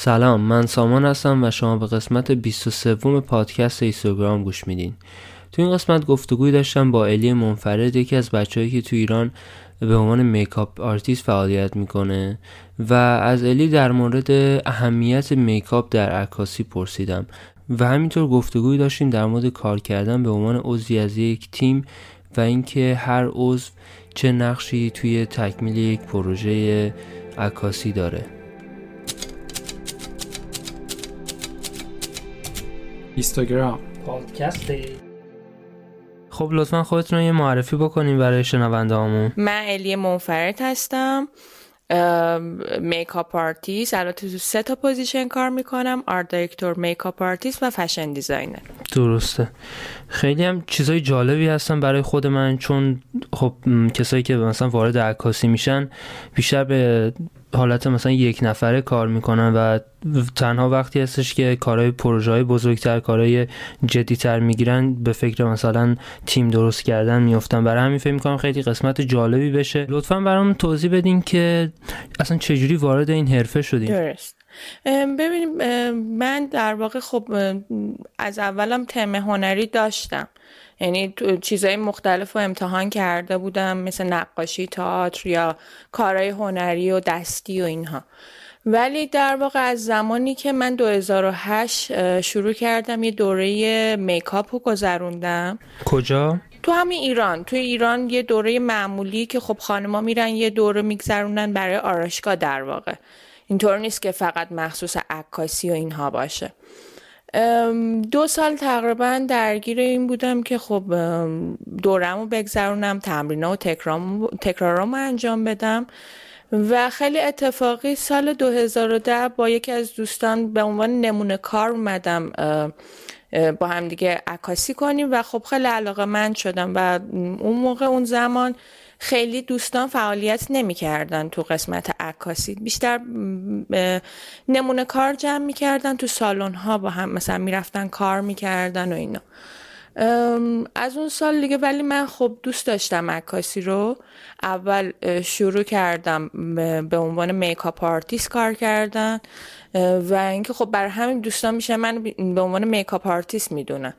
سلام من سامان هستم و شما به قسمت 23 پادکست اینستاگرام گوش میدین. تو این قسمت گفتگوی داشتم با الی منفرد یکی از بچههایی که تو ایران به عنوان makeup artist فعالیت می‌کنه و از الی در مورد اهمیت makeup در عکاسی پرسیدم و همینطور گفتگوی داشتیم در مورد کار کردن به عنوان عضوی از یک تیم و اینکه هر عضو چه نقشی توی تکمیل یک پروژه عکاسی داره. اینستاگرام. پادکستی خب لطفا خودتون یه معرفی بکنیم برای شنونده همون من الی منفرد هستم. makeup artist البته تو سه تا position کار می‌کنم. art director makeup artist و fashion designer درسته. خیلی هم چیزای جالبی هستن برای خود من چون خب کسایی که مثلا وارد عکاسی میشن بیشتر به حالت مثلا یک نفره کار می‌کنن و تنها وقتی هستش که کارهای پروژه های بزرگتر کارهای جدیتر می‌گیرن به فکر مثلا تیم درست کردن میفتن برای همین فکر می‌کنم خیلی قسمت جالبی بشه. لطفا برام توضیح بدین که اصلا چجوری وارد این حرفه شدیم درست. ببینیم من در واقع خب از اولم تم هنری داشتم. یعنی چیزهای مختلف رو امتحان کرده بودم مثل نقاشی تئاتر یا کارهای هنری و دستی و اینها. ولی در واقع از زمانی که من 2008 شروع کردم یه دوره میکاپ رو گذروندم. کجا؟ تو همین ایران. تو ایران یه دوره معمولی که خب خانما میرن یه دوره میگذرونن برای آراشگاه در واقع. اینطور نیست که فقط مخصوص عکاسی و اینها باشه. دو سال تقریبا درگیر این بودم که خب دورمو بگذرونم تمرین و تکرارامو انجام بدم و خیلی اتفاقی سال 2010 با یکی از دوستان به عنوان نمونه کار اومدم با هم دیگه عکاسی کنیم و خب خیلی علاقه من شدم و اون موقع اون زمان خیلی دوستان فعالیت نمی‌کردن تو قسمت عکاسی. بیشتر نمونه کار جمع می‌کردن تو سالن ها با هم مثلا می‌رفتن کار می‌کردن و اینا. از اون سال دیگه ولی من خب دوست داشتم عکاسی رو. اول شروع کردم به عنوان makeup artist کار کردن. و اینکه خب برای همین دوستان میشه من به عنوان makeup artist می‌دونن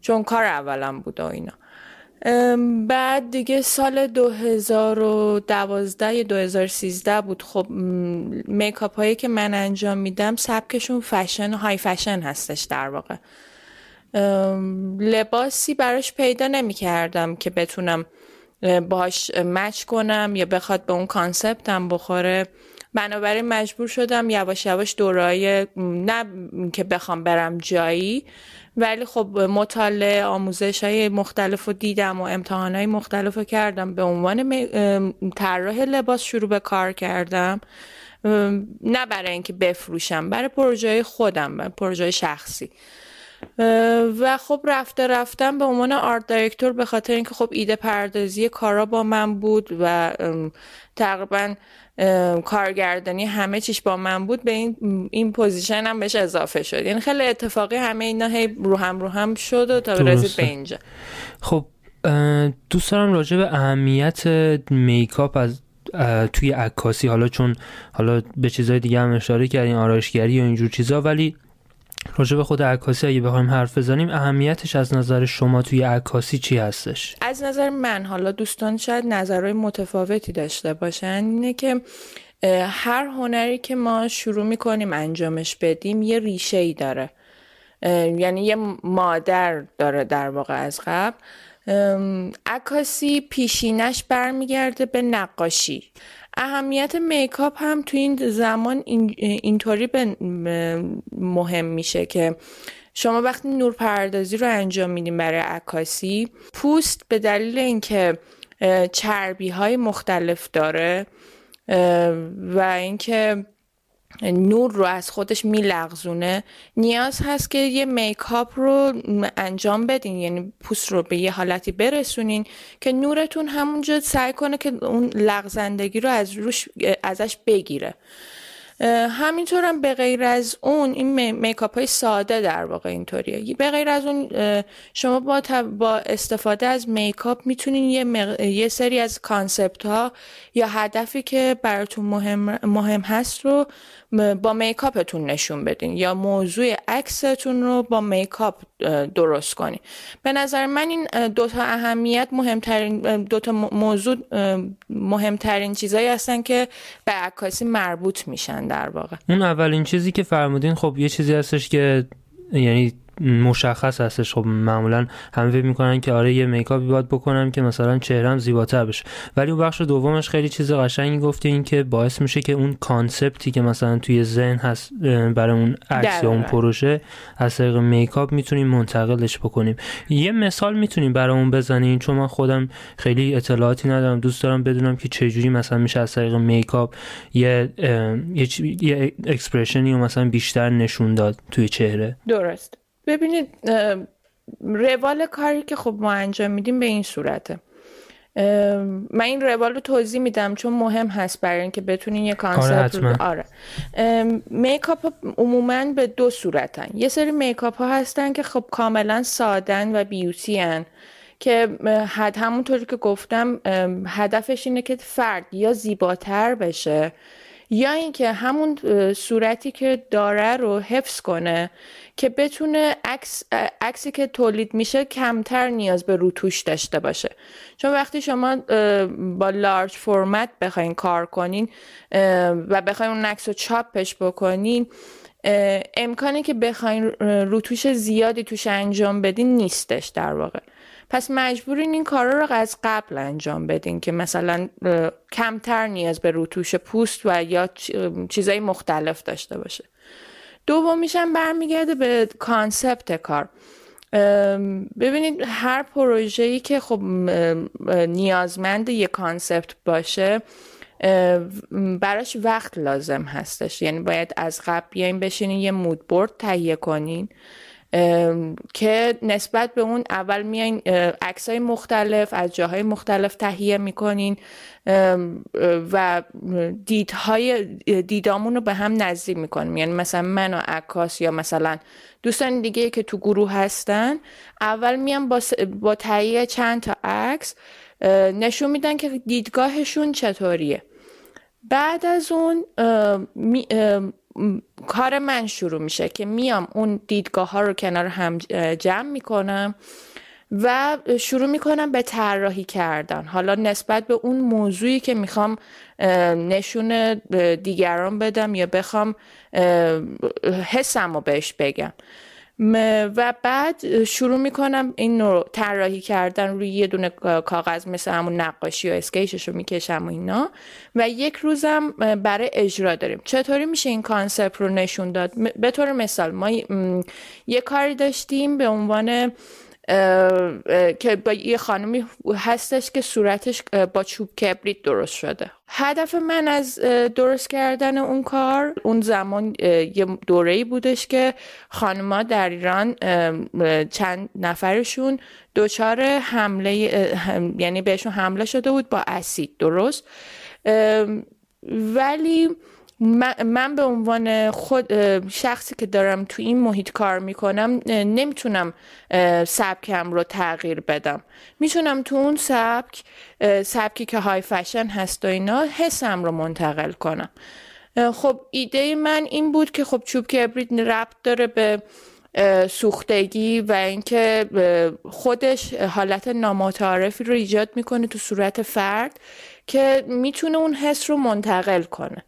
چون کار اولم بود و اینا. بعد دیگه سال 2012 یا 2013 بود. خب میکاپ هایی که من انجام میدم سبکشون فشن و های فشن هستش در واقع. لباسی براش پیدا نمی کردم که بتونم باش مچ کنم یا بخواد به اون کانسپتم بخوره. بنابراین مجبور شدم یواش یواش دورای نه که بخوام برم جایی ولی خب مطالعه آموزش های مختلف رو دیدم و امتحان های مختلف رو کردم. به عنوان طراح لباس شروع به کار کردم. نه برای اینکه بفروشم برای پروژه خودم برای پروژه شخصی. و خب رفته رفتم به عنوان art director به خاطر اینکه خب ایده پردازی کارا با من بود و تقریبا کارگردانی همه چیش با من بود به این این position هم بهش اضافه شد. یعنی خیلی اتفاقی همه اینا هی رو هم رو هم شد و تا رسید به اینجا. خب دوست دارم راجع به اهمیت میکاپ از توی عکاسی حالا چون حالا به چیزای دیگه هم اشاره کردیم آرایشگری و اینجور چیزا ولی راجع به خود عکاسی اگه بخوایم حرف بزنیم اهمیتش از نظر شما توی عکاسی چی هستش؟ از نظر من حالا دوستان شاید نظرهای متفاوتی داشته باشن اینه که هر هنری که ما شروع می‌کنیم انجامش بدیم یه ریشه ای داره یعنی یه مادر داره در واقع از قبل. عکاسی پیشینش برمیگرده به نقاشی. اهمیت میکاپ هم تو این زمان اینطوری به مهم میشه که شما وقتی نور پردازی رو انجام میدیم برای عکاسی پوست به دلیل اینکه چربی های مختلف داره و اینکه نور رو از خودش میلغزونه. نیاز هست که یه makeup رو انجام بدین یعنی پوست رو به یه حالتی برسونین که نورتون همونجا سعی کنه که اون لغزندگی رو از روش ازش بگیره. همینطورم به غیر از اون این makeup های ساده در واقع اینطوریه. به غیر از اون شما با, با استفاده از makeup می‌تونین یه, یه سری از concept ها یا هدفی که براتون مهم, مهم هست رو با میکاپتون نشون بدین یا موضوع عکستون رو با میکاپ درست کنین. به نظر من این دوتا اهمیت مهمترین دوتا موضوع مهمترین چیزایی هستن که به عکاسی مربوط میشن. در واقع. اون اولین چیزی که فرمودین خب یه چیزی هستش که یعنی مشخص هستش. خب معمولا همه فکر می‌کنن که آره یه میکاپی باید بکنم که مثلا چهرم زیباتر بشه. ولی اون بخش دومش خیلی چیز قشنگی گفته این که باعث میشه که اون concept ی که مثلا توی ذهن هست برای اون عکس یا اون پروژه از طریق makeup می‌تونیم منتقلش بکنیم. یه مثال می‌تونیم برامون بزنین چون من خودم خیلی اطلاعاتی ندارم. دوست دارم بدونم که چجوری مثلا میشه از طریق makeup یه یه, یه expression ی رو مثلا بیشتر نشون داد توی چهره. درست. ببینید روال کاری که خب ما انجام میدیم به این صورته من این روال رو توضیح میدم چون مهم هست برای اینکه بتونین یه concept آره, آره. makeup عموما به دو صورتن یه سری makeup ها هستن که خب کاملا سادن و beauty هن. که حد همونطوری که گفتم هدفش اینه که فرد یا زیباتر بشه یا اینکه همون صورتی که داره رو حفظ کنه که بتونه عکس عکسی که تولید میشه کمتر نیاز به روتوش داشته باشه. چون وقتی شما با لارج فرمت بخواین کار کنین و بخواین اون عکس رو چاپش بکنین امکانی که بخواین روتوش زیادی توش انجام بدین نیستش در واقع. پس مجبورین این کارا رو از قبل انجام بدین که مثلا کمتر نیاز به روتوش پوست و یا چیزای مختلف داشته باشه. دومیشم برمیگرده به concept کار. ببینید هر پروژه‌ای که خب نیازمند یه concept باشه براش وقت لازم هستش. یعنی باید از قبل بیاین بشینین یه moodboard تهیه کنین که نسبت به اون اول میاین های مختلف از جاهای مختلف تهیه می‌کنین و دیدهای دیدامون رو به هم نزدیک می‌کنیم یعنی مثلا من و عکاس یا مثلا دوستان دیگه که تو گروه هستن اول میان با, با تهیه چند تا عکس نشون میدن که دیدگاهشون چطوریه. بعد از اون کار من شروع میشه که میام اون دیدگاه ها رو کنار هم جمع می‌کنم و شروع می‌کنم به طراحی کردن. حالا نسبت به اون موضوعی که می‌خوام نشون دیگران بدم یا بخوام حسم رو بهش بگم. و بعد شروع می‌کنم این رو طراحی کردن روی یه دونه کاغذ مثل همون نقاشی و اسکیشش رو می‌کشم و اینا. و یک روزم برای اجرا داریم. چطوری میشه این کانسپت رو نشون داد؟ به طور مثال ما یه کاری داشتیم به عنوان که با یه خانمی هستش که صورتش با چوب کبریت درست شده. هدف من از درست کردن اون کار اون زمان یه دوره بودش که خانما در ایران چند نفرشون دچار حمله یعنی بهشون حمله شده بود با اسید درست؟ ولی من به عنوان خود شخصی که دارم تو این محیط کار می‌کنم نمی‌تونم سبکم رو تغییر بدم. می‌تونم تو اون سبک سبکی که های فشن هست و اینا حسم رو منتقل کنم. خب ایده من این بود که خب چوب کبریت ربط داره به سوختگی و اینکه خودش حالت نامتعارفی رو ایجاد می‌کنه تو صورت فرد که می‌تونه اون حس رو منتقل کنه.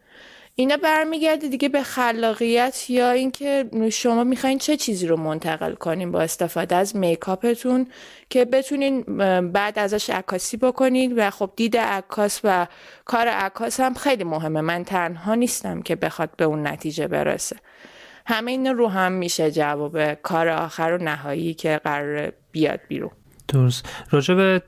اینا برمیگرده دیگه به خلاقیت یا اینکه شما می‌خواین چه چیزی رو منتقل کنین با استفاده از میکاپتون که بتونین بعد ازش عکاسی بکنید و خب دید عکاس و کار عکاس هم خیلی مهمه. من تنها نیستم که بخواد به اون نتیجه برسه. همه این رو هم میشه جواب کار آخر و نهایی که قرار بیاد بیرون. درست راجع به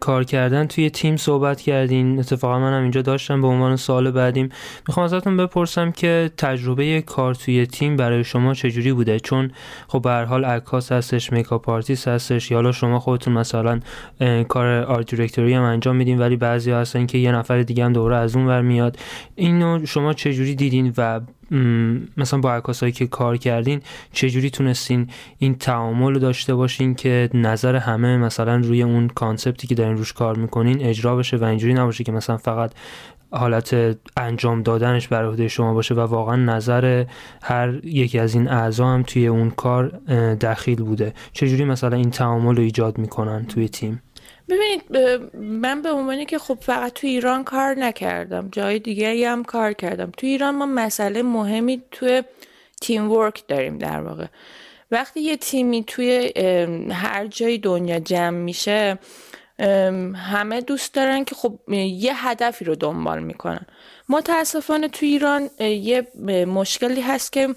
کار کردن توی تیم صحبت کردین. اتفاقا منم اینجا داشتم. به عنوان سوال بعدیم می‌خوام ازتون بپرسم که تجربه کار توی تیم برای شما چجوری بوده؟ چون خب به هر حال عکاس هستش makeup artist هستش. یا شما خودتون مثلا کار آرت دیرکتوری هم انجام میدین ولی بعضی هستن که یه نفر دیگه هم دوره از اون ور میاد. اینو شما چجوری دیدین و مثلا با عکاسایی که کار کردین چجوری تونستین این تعامل داشته باشین که نظر همه مثلا روی اون concept ی که دارین روش کار می‌کنین اجرا بشه و اینجوری نباشه که مثلا فقط حالت انجام دادنش بر عهده شما باشه و واقعا نظر هر یکی از این اعضا هم توی اون کار دخیل بوده. چجوری مثلا این تعامل رو ایجاد می‌کنن توی تیم؟ ببینید من به عنوانی که خب فقط تو ایران کار نکردم جای دیگه هم کار کردم. تو ایران ما مسئله مهمی توی تیم ورک داریم در واقع. وقتی یه تیمی توی هر جای دنیا جمع میشه همه دوست دارن که خب یه هدفی رو دنبال می‌کنن. متاسفانه تو ایران یه مشکلی هست که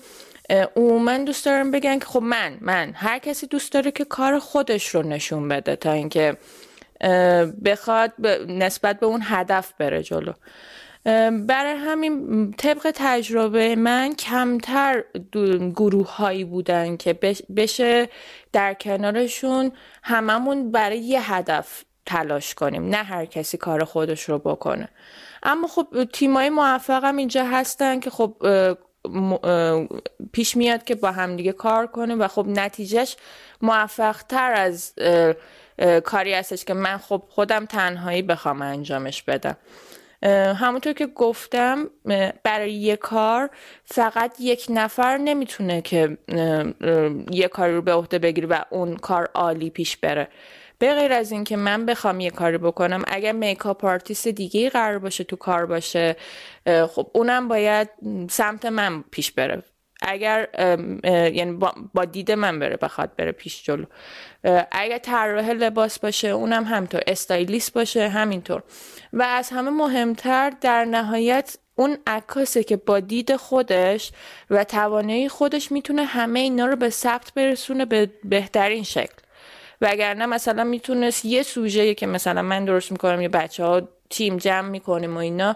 عموما دوست دارن بگن که خب من من هر کسی دوست داره که کار خودش رو نشون بده تا اینکه بخواد نسبت به اون هدف بره جلو. برای همین طبق تجربه من کمتر گروه هایی بودن که بشه در کنارشون هممون برای یه هدف تلاش کنیم نه هر کسی کار خودش رو بکنه. اما خب تیمای موفق هم اینجا هستن که خب پیش میاد که با همدیگه کار کنه و خب نتیجهش موفق تر از کاری هستش که من خب خودم تنهایی بخوام انجامش بدم. همونطور که گفتم برای یه کار فقط یک نفر نمی‌تونه که یه کاری رو به عهده بگیره و اون کار عالی پیش بره. به غیر از اینکه من بخوام یه کاری بکنم اگر makeup artist دیگه قرار باشه تو کار باشه خب اونم باید سمت من پیش بره. اگر یعنی با, دید من بره بخواد بره پیش جلو. اگر طراح لباس باشه اونم همطور stylist باشه همینطور. و از همه مهمتر در نهایت اون عکاسه که با دید خودش و توانایی خودش می‌تونه همه اینا رو به ثبت برسونه به بهترین شکل. وگرنه مثلا می‌تونست یه سوژه که مثلا من درست می‌کنم یه بچه ها تیم جمع می‌کنیم و اینا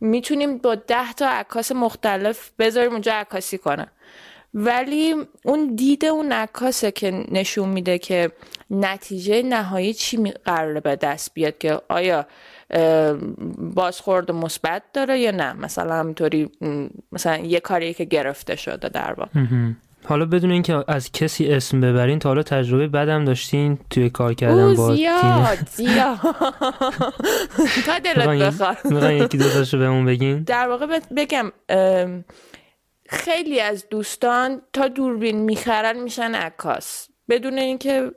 می‌تونیم با ده تا عکاس مختلف بذاریم اونجا عکاسی کنن ولی اون دید اون عکاسه که نشون میده که نتیجه نهایی چی قراره به دست بیاد که آیا بازخورد مثبت داره یا نه؟ مثلا همینطوری مثلا یه کاری که گرفته شده در واقع. حالا بدون اینکه از کسی اسم ببرین تا حالا تجربه بدم داشتین توی کار کردن با زیاد زیاد. تا دلت بخواد. یکی دو بهمون بگین؟ در واقع بگم خیلی از دوستان تا دوربین می‌خرن میشن عکاس. بدون اینکه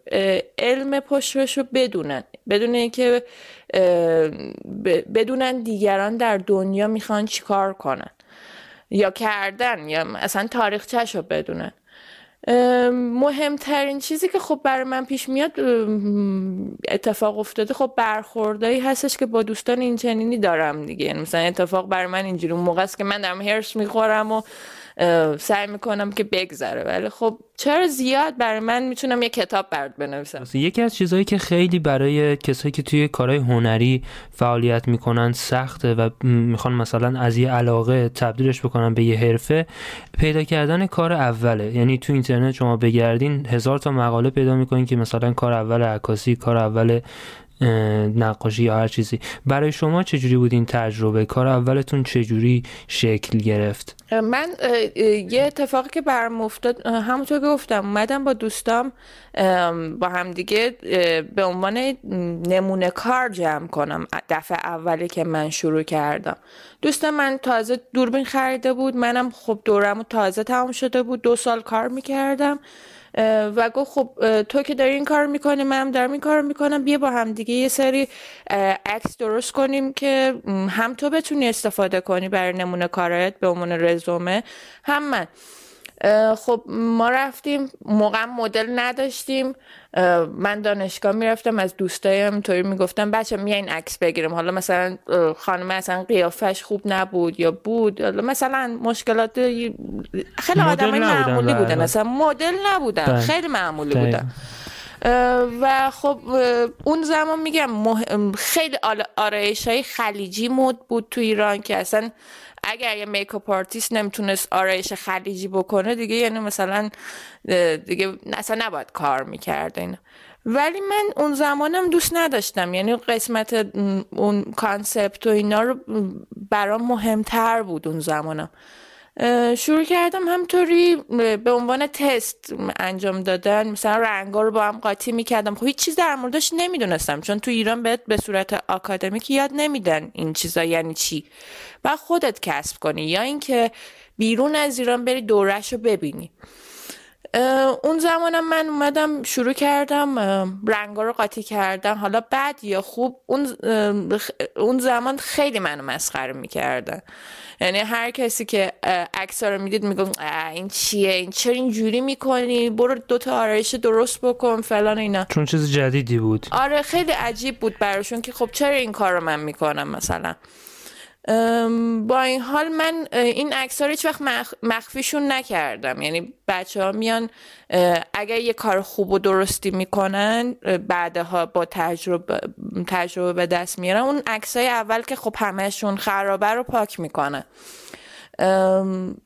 علم پشتش رو بدونن. بدون اینکه بدونن دیگران در دنیا می‌خوان چیکار کنن. یا کردن یا اصلا تاریخچهش رو بدونن مهمترین چیزی که خب برای من پیش میاد اتفاق افتاده خب برخوردایی هستش که با دوستان این چنینی دارم دیگه. یعنی مثلا اتفاق برای من اینجوری موقع است که من دارم هرس می‌خورم و سعی می‌کنم که بگذره. ولی خب چرا زیاد؟ برای من می‌تونم یه کتاب برات بنویسم. یکی از چیزهایی که خیلی برای کسایی که توی کارهای هنری فعالیت می‌کنن سخته و می‌خوان مثلا از یه علاقه تبدیلش بکنن به یه حرفه پیدا کردن کار اوله. یعنی تو اینترنت شما بگردین هزار تا مقاله پیدا می‌کنین که مثلا کار اول عکاسی کار اول نقاشی یا هر چیزی. برای شما چجوری بود این تجربه؟ کار اولتون چجوری شکل گرفت؟ من یه اتفاقی که برم افتاد همونطور که گفتم اومدم با دوستام با همدیگه به عنوان نمونه کار جمع کنم دفعه اولی که من شروع کردم. دوست من تازه دوربین خریده بود منم خب دورم تازه تمام شده بود دو سال کار می‌کردم. و گفت خب تو که داری این کار می‌کنی منم دارم این کار می‌کنم بیا با هم دیگه یه سری عکس درست کنیم که هم تو بتونی استفاده کنی برای نمونه کارت به عنوان رزومه هم من. خب ما رفتیم موقع مدل نداشتیم. من دانشگاه می‌رفتم از دوستایم طوری می‌گفتم بچه میاین عکس بگیرم حالا مثلا خانم اصلا قیافش خوب نبود یا بود؟ حالا مثلا مشکلات خیلی آدم معمولی بودن مثلا مدل نبودن بله. خیلی معمولی بودن. و خب اون زمان میگم خیلی آرایش های خلیجی مود بود تو ایران که اصلا اگر یه makeup artist نمی‌تونست آرایش خلیجی بکنه دیگه یعنی مثلا دیگه اصلا نباید کار می‌کرده اینا. ولی من اون زمانم دوست نداشتم. یعنی قسمت اون concept و اینا رو برام مهمتر بود اون زمانم. شروع کردم همطوری به عنوان تست انجام دادن. مثلا رنگا رو با هم قاطی می‌کردم. خب هیچ چیز در موردش نمی‌دونستم چون تو ایران بهت به صورت آکادمیک یاد نمیدن این چیزا یعنی چی. و خودت کسب کنی. یا اینکه بیرون از ایران بری دورش رو ببینی. اون زمانم من اومدم شروع کردم رنگا رو قاطی کردم. حالا بد یا خوب اون اون زمان خیلی منو مسخره می‌کردن. یعنی هر کسی که عکس رو می‌دید میگم این چیه؟ این چرا اینجوری می‌کنی؟ برو دوتا آرایش درست بکن. فلان اینا. چون چیز جدیدی بود. آره خیلی عجیب بود براشون که خب چرا این کار رو من می‌کنم مثلا. با این حال من این عکس ها هیچ وقت مخفیشون نکردم. یعنی بچه ها میان اگر یه کار خوب و درستی می‌کنن بعدها با تجربه, تجربه به دست میارن. اون عکس های اول که خب همهشون خرابه رو پاک می‌کنن.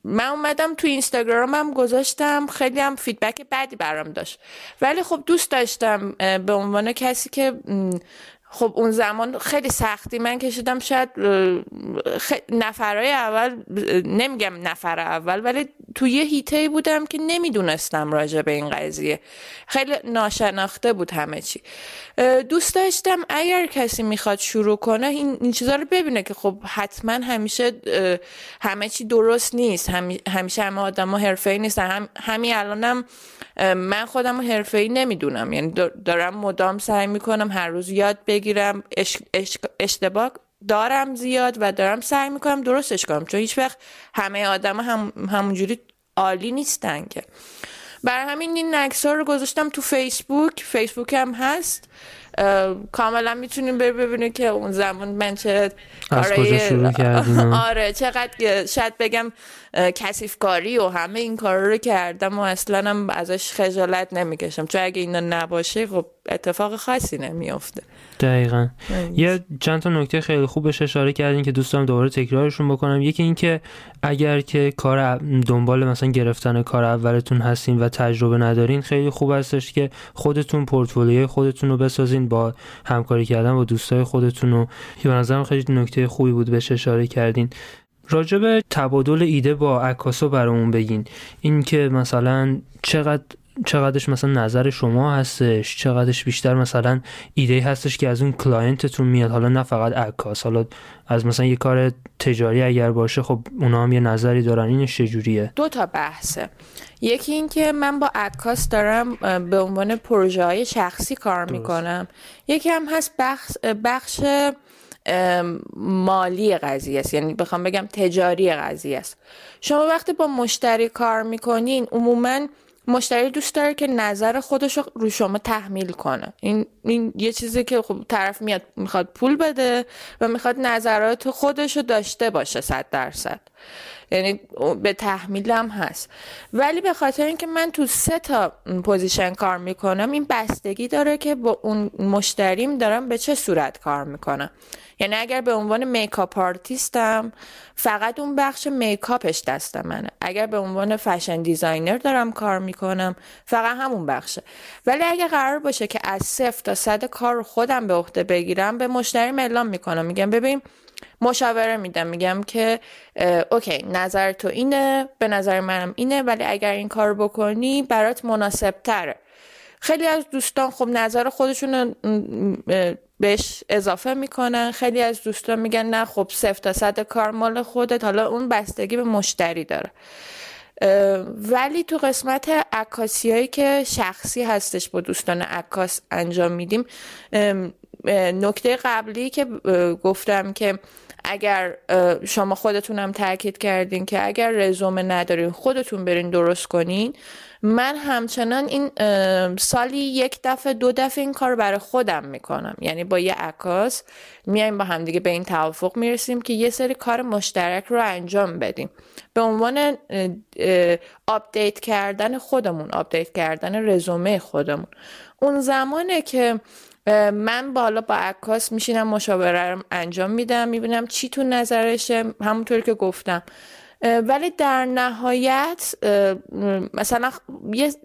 من اومدم تو اینستاگرامم گذاشتم. خیلی هم فیدبک بدی برام داشت. ولی خب دوست داشتم به عنوان کسی که خب اون زمان خیلی سختی. من کشیدم شاید خ... نفرهای اول نمیگم نفر اول ولی توی یه هیته بودم که نمی‌دونستم راجع به این قضیه. خیلی ناشناخته بود همه چی. دوست داشتم اگر کسی می‌خواد شروع کنه این, این چیزا رو ببینه که خب حتما همیشه همه چی درست نیست. همیشه همه آدم ها حرفه نیستن. هم... همین الانم من خودم حرفه نمی‌دونم. یعنی دارم مدام سعی می‌کنم هر روز یاد بگیرم. اشتباه دارم زیاد و دارم سعی می‌کنم درستش کنم. چون هیچ وقت همه آدم هم همونجوری عالی نیستن که. برای همین این عکس رو گذاشتم تو فیسبوک فیسبوک هم هست. کاملا می‌تونیم بر ببینید که اون زمان من چه آره چقدر شاید بگم کسیف کاری و همه این کار رو کردم و اصلا هم ازش خجالت نمی‌کشم. چون اگه اینا نباشه خب اتفاق خاصی نمیافته. دقیقا. یه چند تا نکته خیلی خوب بهش اشاره کردین که دوستم دوباره تکرارشون بکنم. یکی اینکه اگر که کار دنبال مثلا گرفتن کار اولتون هستین و تجربه ندارین خیلی خوب هستش که خودتون پورتفولیوی خودتون رو بسازین با همکاری کردن با دوستای خودتون رو به نظرم خیلی نکته خوبی بود بهش اشاره کردین. راجب تبادل ایده با عکاسا برامون بگین. اینکه مثلا چقدر چقدرش مثلا نظر شما هستش؟ چقدرش بیشتر مثلا ایده هستش که از اون client تون میاد؟ حالا نه فقط عکاس حالا از مثلا یه کار تجاری اگر باشه خب اونا هم یه نظری دارن. اینش چجوریه دو تا بحثه یکی این که من با عکاس دارم به عنوان پروژه های شخصی کار می‌کنم. یکی هم هست بخش, بخش مالی قضیه است. یعنی بخوام بگم تجاری قضیه است. شما وقتی با مشتری کار می‌کنین عموما مشتری دوست داره که نظر خودش رو رو شما تحمیل کنه. این, این یه چیزی که خب طرف میاد می‌خواد پول بده و می‌خواد نظرات خودش رو داشته باشه صد درصد. یعنی به تحمیلم هست. ولی به خاطر اینکه من تو سه تا position کار می‌کنم این بستگی داره که با اون مشتریم دارم به چه صورت کار می‌کنم. یعنی اگر به عنوان makeup artist م فقط اون بخش makeup ش دست منه. اگر به عنوان fashion designer دارم کار می‌کنم فقط همون بخشه. ولی اگر قرار باشه که از صفر تا صد کار خودم به عهده بگیرم به مشتری اعلام می‌کنم. میگم ببین مشاوره میدم. میگم که okay نظر تو اینه به نظر منم اینه ولی اگر این کار بکنی برات مناسب تره خیلی از دوستان خب نظر خودشون بهش اضافه می‌کنن. خیلی از دوستان میگن نه خب صفر تا صد کار مال خودت. حالا اون بستگی به مشتری داره. ولی تو قسمت عکاسی هایی که شخصی هستش با دوستان عکاس انجام میدیم نکته قبلی که گفتم که اگر شما خودتونم تاکید کردین که اگر رزومه ندارین خودتون برین درست کنین من همچنان این سالی یک دفعه دو دفعه این کار برای خودم می‌کنم. یعنی با یه عکاس میایم با همدیگه به این توافق می‌رسیم که یه سری کار مشترک رو انجام بدیم. به عنوان update کردن خودمون update کردن رزومه خودمون. اون زمانه که من بالا با عکاس میشینم مشاوره انجام میدم می‌بینم چی تو نظرشه همونطور که گفتم. ولی در نهایت مثلا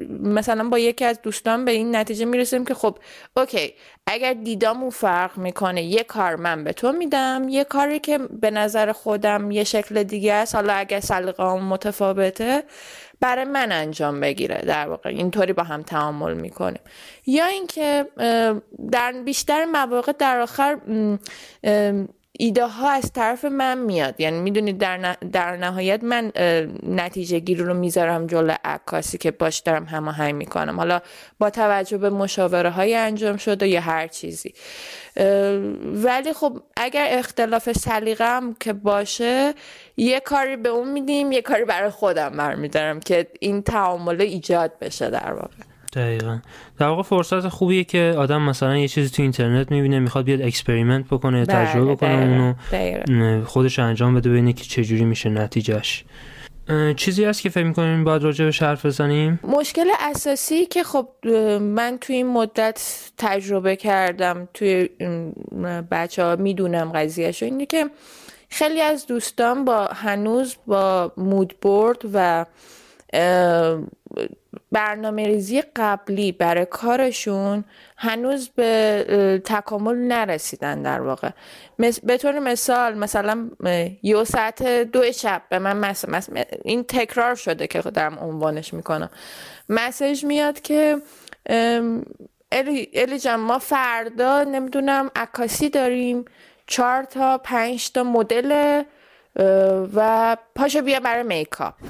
مثلا با یکی از دوستان به این نتیجه می‌رسیم که خب اوکی اگر دیدامون فرق می‌کنه یه کار من به تو میدم یه کاری که به نظر خودم یه شکل دیگه است حالا اگر سلیقه متفاوته برای من انجام بگیره. در واقع اینطوری با هم تعامل می‌کنیم. یا اینکه در بیشتر مواقع در آخر ایده ها از طرف من میاد. یعنی می‌دونید در, در نهایت من نتیجه گیری رو می‌ذارم جلو عکاسی که باش دارم هماهنگ می‌کنم. حالا با توجه به مشاوره های انجام شده یا هر چیزی. ولی خب اگر اختلاف سلیقه هم که باشه یه کاری به اون میدیم یه کاری برای خودم برمیدارم که این تعامل ایجاد بشه در واقع. دقیقا. در واقع فرصت خوبیه که آدم مثلا یه چیزی تو اینترنت می‌بینه می‌خواد بیاد experiment بکنه بله، تجربه بکنه اونو خودش انجام بده ببینه که چجوری میشه نتیجهش چیزی هست که فکر می‌کنیم باید راجع به حرف بزنیم؟ مشکل اساسی که خب من توی این مدت تجربه کردم توی بچه ها می‌دونم قضیهش اینه که خیلی از دوستان با هنوز با مودبورد و برنامه ریزی قبلی برای کارشون هنوز به تکامل نرسیدن در واقع. به طور مثال مثلا یه ساعت دو شب به من مسج این تکرار شده که دارم عنوانش می‌کنم. مسیج میاد که الی, الی جان ما فردا نمی‌دونم عکاسی داریم چهار تا پنج تا مدل و پاشو بیا برای میکاپ.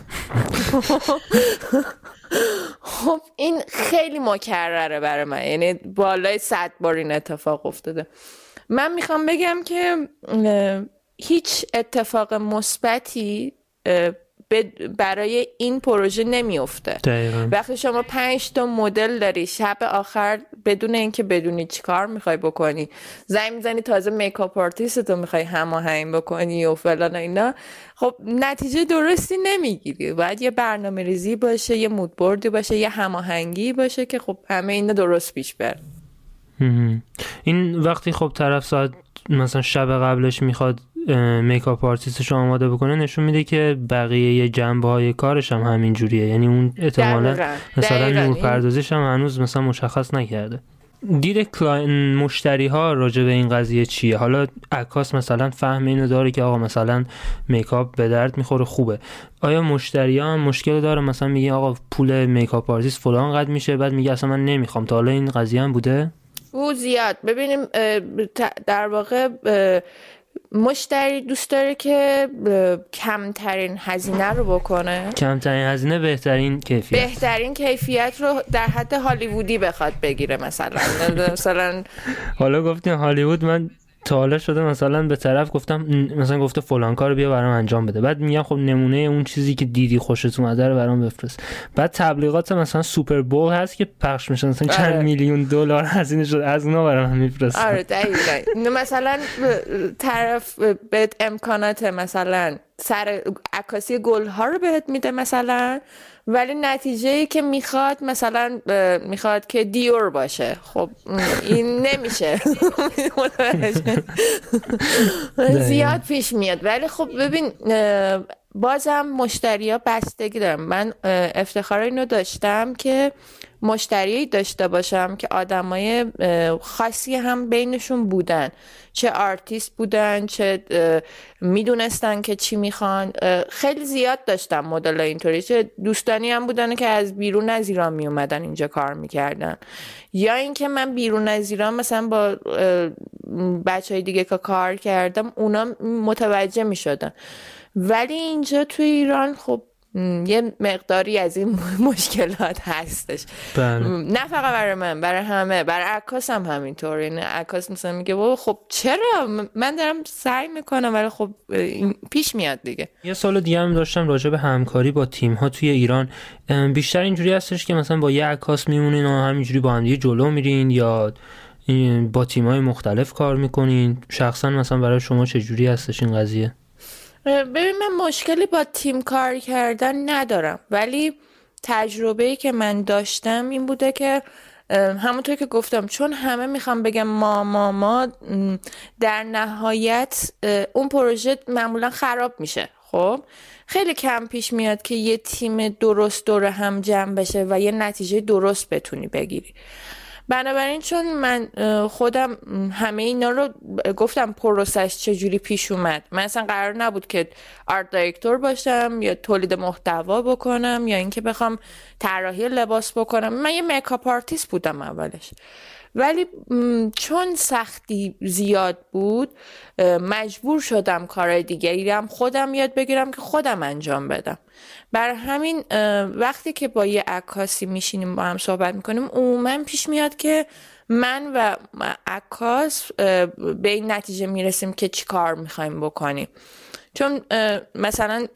خب این خیلی مکرره برای من. یعنی بالای صد بار این اتفاق افتاده. من می‌خوام بگم که هیچ اتفاق مثبتی برای این پروژه نمیفته وقتی شما پنج تا مدل داری شب آخر بدون اینکه بدونی چی کار می‌خوای بکنی زنگ می‌زنی تازه makeup artist تو می‌خوای هماهنگ بکنی و فلان اینا خب نتیجه درستی نمی‌گیری. باید یه برنامه ریزی باشه یه mood board ی باشه یه هماهنگی باشه که خب همه اینا درست پیش بر این وقتی خب طرف ساعت مثلا شب قبلش می‌خواد makeup artist ش رو آماده بکنه نشون میده که بقیه جنبه های کارش هم همین جوریه یعنی اون احتمالا مثلا نورپردازیش هم هنوز مثلا مشخص نکرده. دید مشتری ها راجع به این قضیه چیه؟ حالا عکاس مثلا فهم اینو داره که آقا مثلا makeup به درد می‌خوره خوبه. آیا مشتری ها هم مشکل داره؟ مثلا میگه آقا پول makeup artist فلان قد میشه بعد میگه اصلا من نمی‌خوام. تا حالا این قضیه هم بوده؟ او زیاد. ببینیم در واقع مشتری دوست داره که کمترین هزینه رو بکنه؟ کمترین هزینه بهترین کیفیت. بهترین کیفیت رو در حد هالیوودی بخواد بگیره مثلا. مثلا حالا گفتین هالیوود من تا حالا شده مثلا به طرف گفتم مثلا گفته فلان کار بیا برام انجام بده. بعد میگم خب نمونه اون چیزی که دیدی خوشت اومده رو برام بفرست. بعد تبلیغات مثلا سوپر بول هست که پخش میشه مثلا چند آره. میلیون دلار هزینه شده از اونا برام میفرست آره دقیقاً. مثلا طرف به امکانات مثلا سر عکاسی گل ها رو بهت میده مثلا ولی نتیجه ای که می‌خواد مثلا می‌خواد که دیور باشه. خب این نمیشه. زیاد پیش میاد. ولی خب ببین بازم مشتری ها بستگی دارم من افتخار اینو داشتم که مشتری داشته باشم که آدمای خاصی هم بینشون بودن. چه آرتیست بودن چه می‌دونستن که چی می‌خوان. خیلی زیاد داشتم مدل اینطوری. چه دوستانی هم بودن که از بیرون از ایران میومدن اینجا کار می‌کردن. یا اینکه من بیرون از ایران مثلا با بچه های دیگه که کار کردم اونا متوجه می‌شدن. ولی اینجا توی ایران خب یه مقداری از این مشکلات هستش. بله. نه فقط برای من برای همه. برای عکاس هم همینطور. این عکاس مثلا میگه خب چرا؟ من دارم سعی می‌کنم ولی خب پیش میاد دیگه. یه سال دیگه هم داشتم راجع به همکاری با تیم ها توی ایران. بیشتر اینجوری هستش که مثلا با یه عکاس میمونین و همینجوری با هم جلو میرین یا با تیم های مختلف کار می‌کنین. شخصا مثلا برای شما چه جوری هستش این قضیه؟ ببین من مشکلی با تیم کار کردن ندارم. ولی تجربه که من داشتم این بوده که همونطور که گفتم چون همه می‌خوام بگم ما ما ما در نهایت اون پروژه معمولا خراب میشه. خب؟ خیلی کم پیش میاد که یه تیم درست دور هم جمع بشه و یه نتیجه درست بتونی بگیری. بنابراین چون من خودم همه اینا رو گفتم پروسه‌ش چجوری پیش اومد. من اصلا قرار نبود که art director باشم یا تولید محتوا بکنم یا اینکه بخوام طراحی لباس بکنم. من یه makeup artist بودم اولش. ولی چون سختی زیاد بود مجبور شدم کار دیگری هم خودم یاد بگیرم که خودم انجام بدم. بر همین وقتی که با یه عکاسی میشینیم با هم صحبت می‌کنیم عموما پیش میاد که من و عکاس به این نتیجه می‌رسیم که چی کار می‌خوایم بکنیم. چون مثلا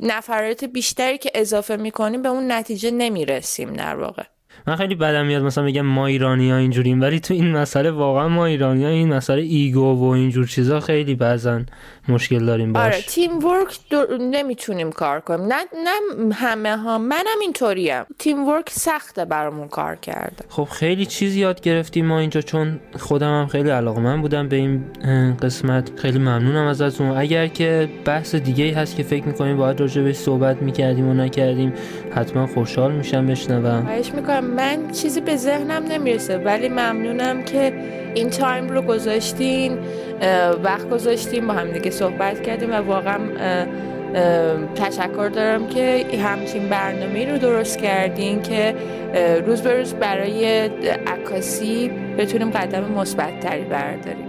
نفرات بیشتری که اضافه می‌کنیم به اون نتیجه نمی‌رسیم در واقع. من خیلی بدم میاد مثلا بگم ما ایرانی ها اینجوریم ولی تو این مسئله واقعا ما ایرانی ها این مسئله ایگو و اینجور چیزا خیلی بعضا مشکل داریم باش. آره تیم ورک نمی‌تونیم کار کنیم. نه نه همه ها منم اینطوریم. تیم ورک سخته برامون کار کرده. خب خیلی چیز یاد گرفتیم ما اینجا چون خودم هم خیلی علاقه من بودم به این قسمت. خیلی ممنونم ازتون. اگر که بحث دیگه هست که فکر می‌کنیم باید راجع به صحبت می‌کردیم و نکردیم حتما خوشحال میشم بشنوم. خواهش می‌کنم. من چیزی به ذهنم نمی‌رسه ولی ممنونم که این تایم رو گذاشتین وقت گذاشتیم با هم دیگه صحبت کردیم و واقعا تشکر دارم که همچین برنامه رو درست کردین که روز به روز برای عکاسی بتونیم قدم مثبت تری برداریم.